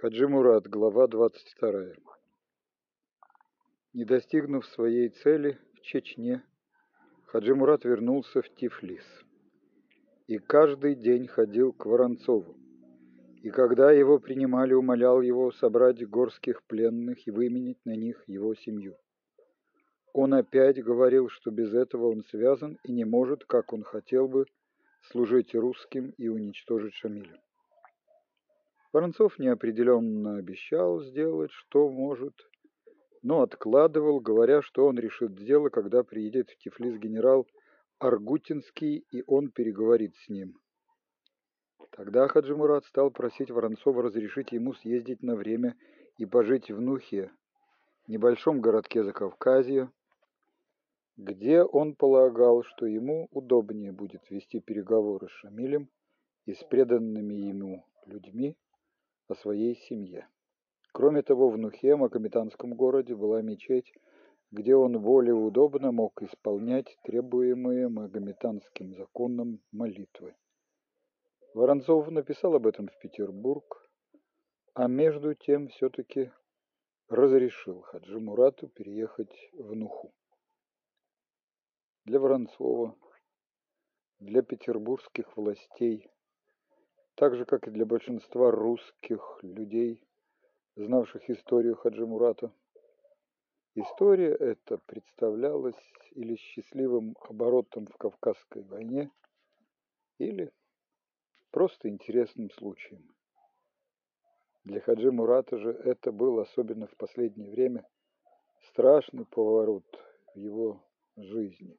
Хаджи Мурат, глава 22. Не достигнув своей цели в Чечне, Хаджи Мурат вернулся в Тифлис. И каждый день ходил к Воронцову. И когда его принимали, умолял его собрать горских пленных и выменить на них его семью. Он опять говорил, что без этого он связан и не может, как он хотел бы, служить русским и уничтожить Шамиля. Воронцов неопределенно обещал сделать, что может, но откладывал, говоря, что он решит дело, когда приедет в Тифлис генерал Аргутинский, и он переговорит с ним. Тогда Хаджи Мурат стал просить Воронцова разрешить ему съездить на время и пожить в Нухе, небольшом городке Закавказья, где он полагал, что ему удобнее будет вести переговоры с Шамилем и с преданными ему людьми, о своей семье. Кроме того, в Нухе, Макометанском городе, была мечеть, где он более удобно мог исполнять требуемые магометанским законом молитвы. Воронцов написал об этом в Петербург, а между тем все-таки разрешил Хаджи Мурату переехать в Нуху. Для Воронцова, для петербургских властей так же, как и для большинства русских людей, знавших историю Хаджи Мурата. История эта представлялась или счастливым оборотом в Кавказской войне, или просто интересным случаем. Для Хаджи Мурата же это был, особенно в последнее время, страшный поворот в его жизни.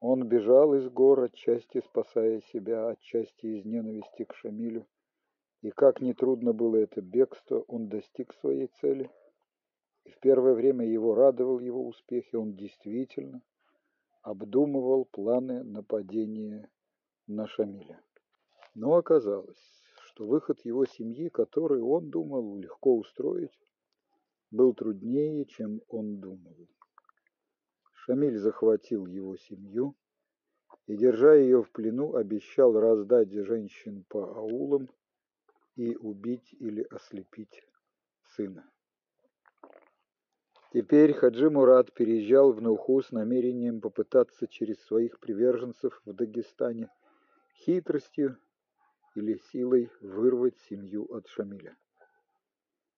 Он бежал из гор, отчасти спасая себя, отчасти из ненависти к Шамилю. И как нетрудно было это бегство, он достиг своей цели. И в первое время его радовал его успех, и он действительно обдумывал планы нападения на Шамиля. Но оказалось, что выход его семьи, который он думал легко устроить, был труднее, чем он думал. Шамиль захватил его семью и, держа ее в плену, обещал раздать женщин по аулам и убить или ослепить сына. Теперь Хаджи Мурат переезжал в Науху с намерением попытаться через своих приверженцев в Дагестане хитростью или силой вырвать семью от Шамиля.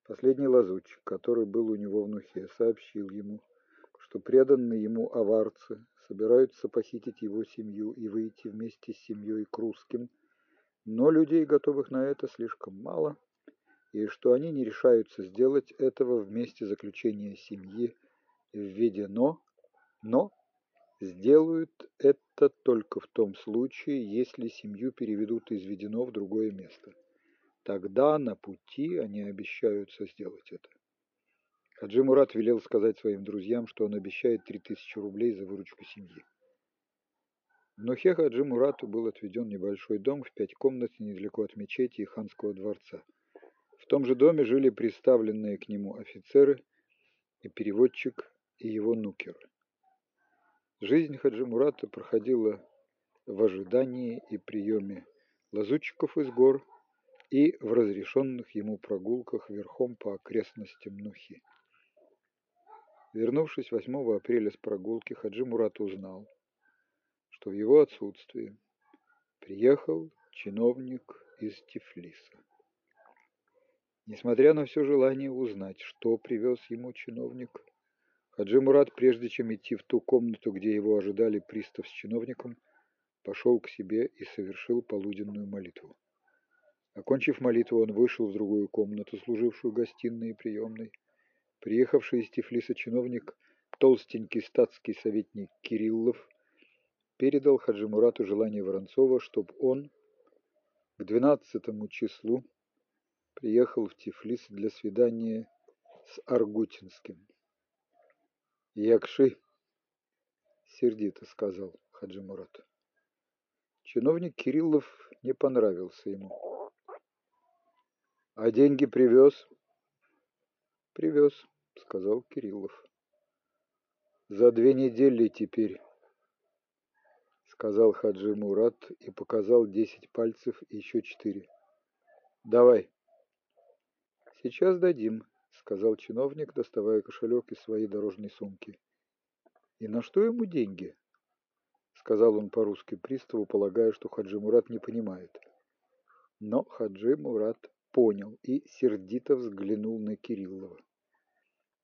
Последний лазутчик, который был у него в Нухе, сообщил ему, что преданные ему аварцы собираются похитить его семью и выйти вместе с семьей к русским, но людей, готовых на это, слишком мало, и что они не решаются сделать этого вместе заключения семьи введено, но сделают это только в том случае, если семью переведут из Ведено в другое место. Тогда на пути они обещаются сделать это. Хаджи Мурат велел сказать своим друзьям, что он обещает три тысячи рублей за выручку семьи. В Нухе Хаджи Мурату был отведен небольшой дом в пять комнат недалеко от мечети и ханского дворца. В том же доме жили представленные к нему офицеры и переводчик и его нукер. Жизнь Хаджи Мурата проходила в ожидании и приеме лазутчиков из гор и в разрешенных ему прогулках верхом по окрестностям Нухи. Вернувшись 8 апреля с прогулки, Хаджи Мурат узнал, что в его отсутствие приехал чиновник из Тифлиса. Несмотря на все желание узнать, что привез ему чиновник, Хаджи Мурат, прежде чем идти в ту комнату, где его ожидали пристав с чиновником, пошел к себе и совершил полуденную молитву. Окончив молитву, он вышел в другую комнату, служившую гостиной и приемной, Приехавший из Тифлиса чиновник, толстенький статский советник Кириллов, передал Хаджи Мурату желание Воронцова, чтобы он к двенадцатому числу приехал в Тифлис для свидания с Аргутинским. «Якши!» — сердито сказал Хаджи Мурат. Чиновник Кириллов не понравился ему. «А деньги привез?» «Привез», — сказал Кириллов. «За две недели теперь», — сказал Хаджи Мурат и показал десять пальцев и еще четыре. «Давай». Сейчас дадим, сказал чиновник, доставая кошелек из своей дорожной сумки. И на что ему деньги? сказал он по-русски приставу, полагая, что Хаджи Мурат не понимает. Но Хаджи Мурат понял и сердито взглянул на Кириллова.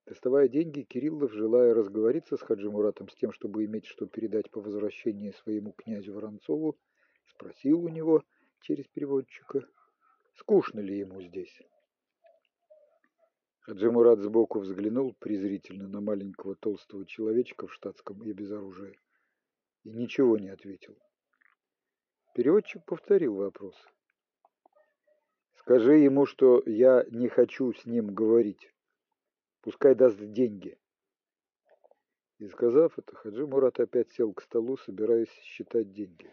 Доставая деньги, Кириллов, желая разговориться с Хаджи Муратом с тем, чтобы иметь что передать по возвращении своему князю Воронцову, спросил у него через переводчика, скучно ли ему здесь. Хаджи Мурат сбоку взглянул презрительно на маленького толстого человечка в штатском и без оружия и ничего не ответил. Переводчик повторил вопрос. Скажи ему, что я не хочу с ним говорить. Пускай даст деньги. И сказав это, Хаджи Мурат опять сел к столу, собираясь считать деньги.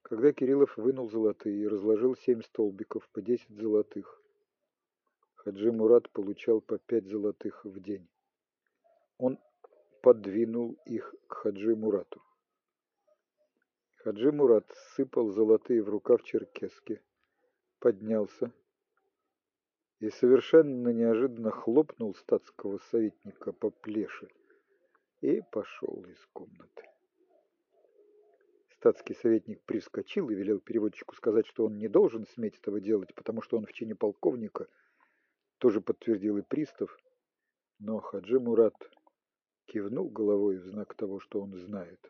Когда Кириллов вынул золотые и разложил семь столбиков по десять золотых, Хаджи Мурат получал по пять золотых в день. Он подвинул их к Хаджи Мурату. Хаджи Мурат сыпал золотые в рукав черкески, поднялся и совершенно неожиданно хлопнул статского советника по плеше и пошел из комнаты. Статский советник привскочил и велел переводчику сказать, что он не должен сметь этого делать, потому что он в чине полковника, тоже подтвердил и пристав, но Хаджи Мурат кивнул головой в знак того, что он знает,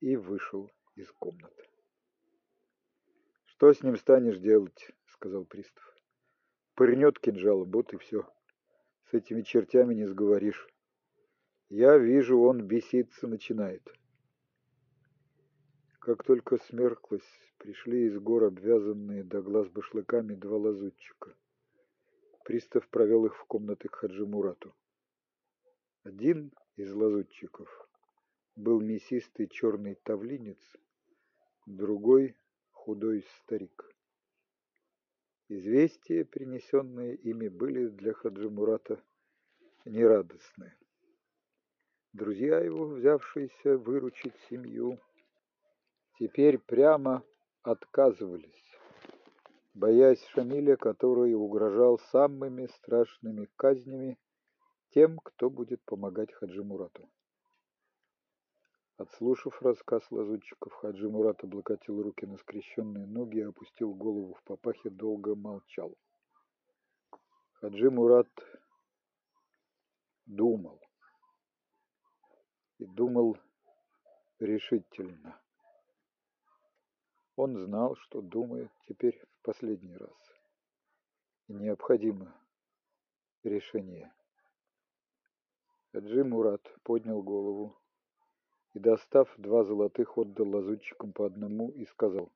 и вышел из комнаты. «Что с ним станешь делать?» — сказал пристав. «Пырнет кинжалом, вот и все. С этими чертями не сговоришь. Я вижу, он беситься начинает». Как только смерклось, пришли из гор обвязанные до глаз башлыками два лазутчика. Пристав провел их в комнаты к Хаджи Мурату. Один из лазутчиков был мясистый черный тавлинец, другой — худой старик. Известия, принесенные ими, были для Хаджи Мурата нерадостны. Друзья его, взявшиеся выручить семью, теперь прямо отказывались, боясь Шамиля, который угрожал самыми страшными казнями тем, кто будет помогать Хаджи Мурату. Отслушав рассказ лазутчиков, Хаджи Мурат облокотил руки на скрещенные ноги и опустил голову в папахе, долго молчал. Хаджи Мурат думал. И думал решительно. Он знал, что думает теперь в последний раз. И необходимо решение. Хаджи Мурат поднял голову и, достав два золотых, отдал лазутчикам по одному и сказал,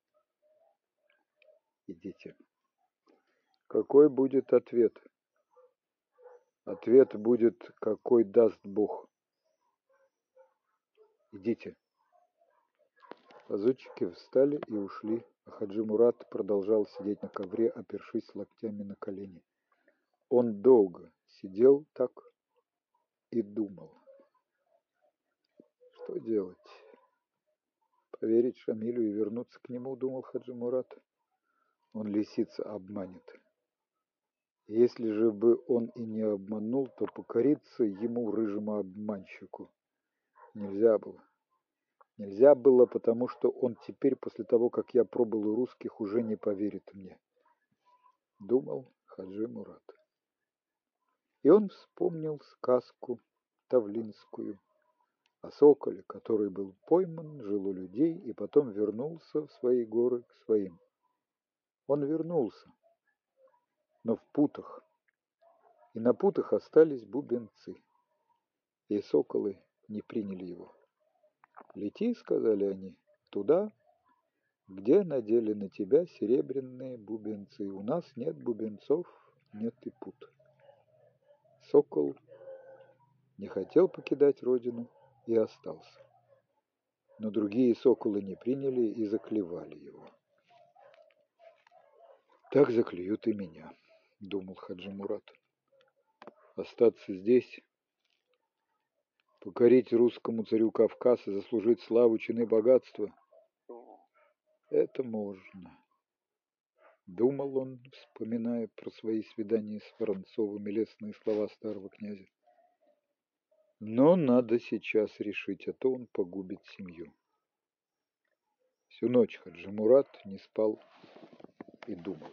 «Идите». Какой будет ответ? Ответ будет, какой даст Бог. Идите. Лазутчики встали и ушли, а Хаджи Мурат продолжал сидеть на ковре, опершись локтями на колени. Он долго сидел так и думал. Что делать? Поверить Шамилю и вернуться к нему, думал Хаджи Мурат. Он лисица обманет. Если же бы он и не обманул, то покориться ему, рыжему обманщику, нельзя было. Нельзя было, потому что он теперь, после того, как я пробыл у русских, уже не поверит мне. Думал Хаджи Мурат. И он вспомнил сказку Тавлинскую о соколе, который был пойман, жил у людей и потом вернулся в свои горы к своим. Он вернулся, но в путах, и на путах остались бубенцы, и соколы не приняли его. «Лети», — сказали они, — «туда, где надели на тебя серебряные бубенцы. У нас нет бубенцов, нет и пут». Сокол не хотел покидать родину и остался. Но другие соколы не приняли и заклевали его. «Так заклюют и меня», — думал Хаджи Мурат. «Остаться здесь, покорить русскому царю Кавказ и заслужить славу, чины, богатства — это можно. Думал он, вспоминая про свои свидания с Воронцовым и лестные слова старого князя. Но надо сейчас решить, а то он погубит семью. Всю ночь Хаджи Мурат не спал и думал.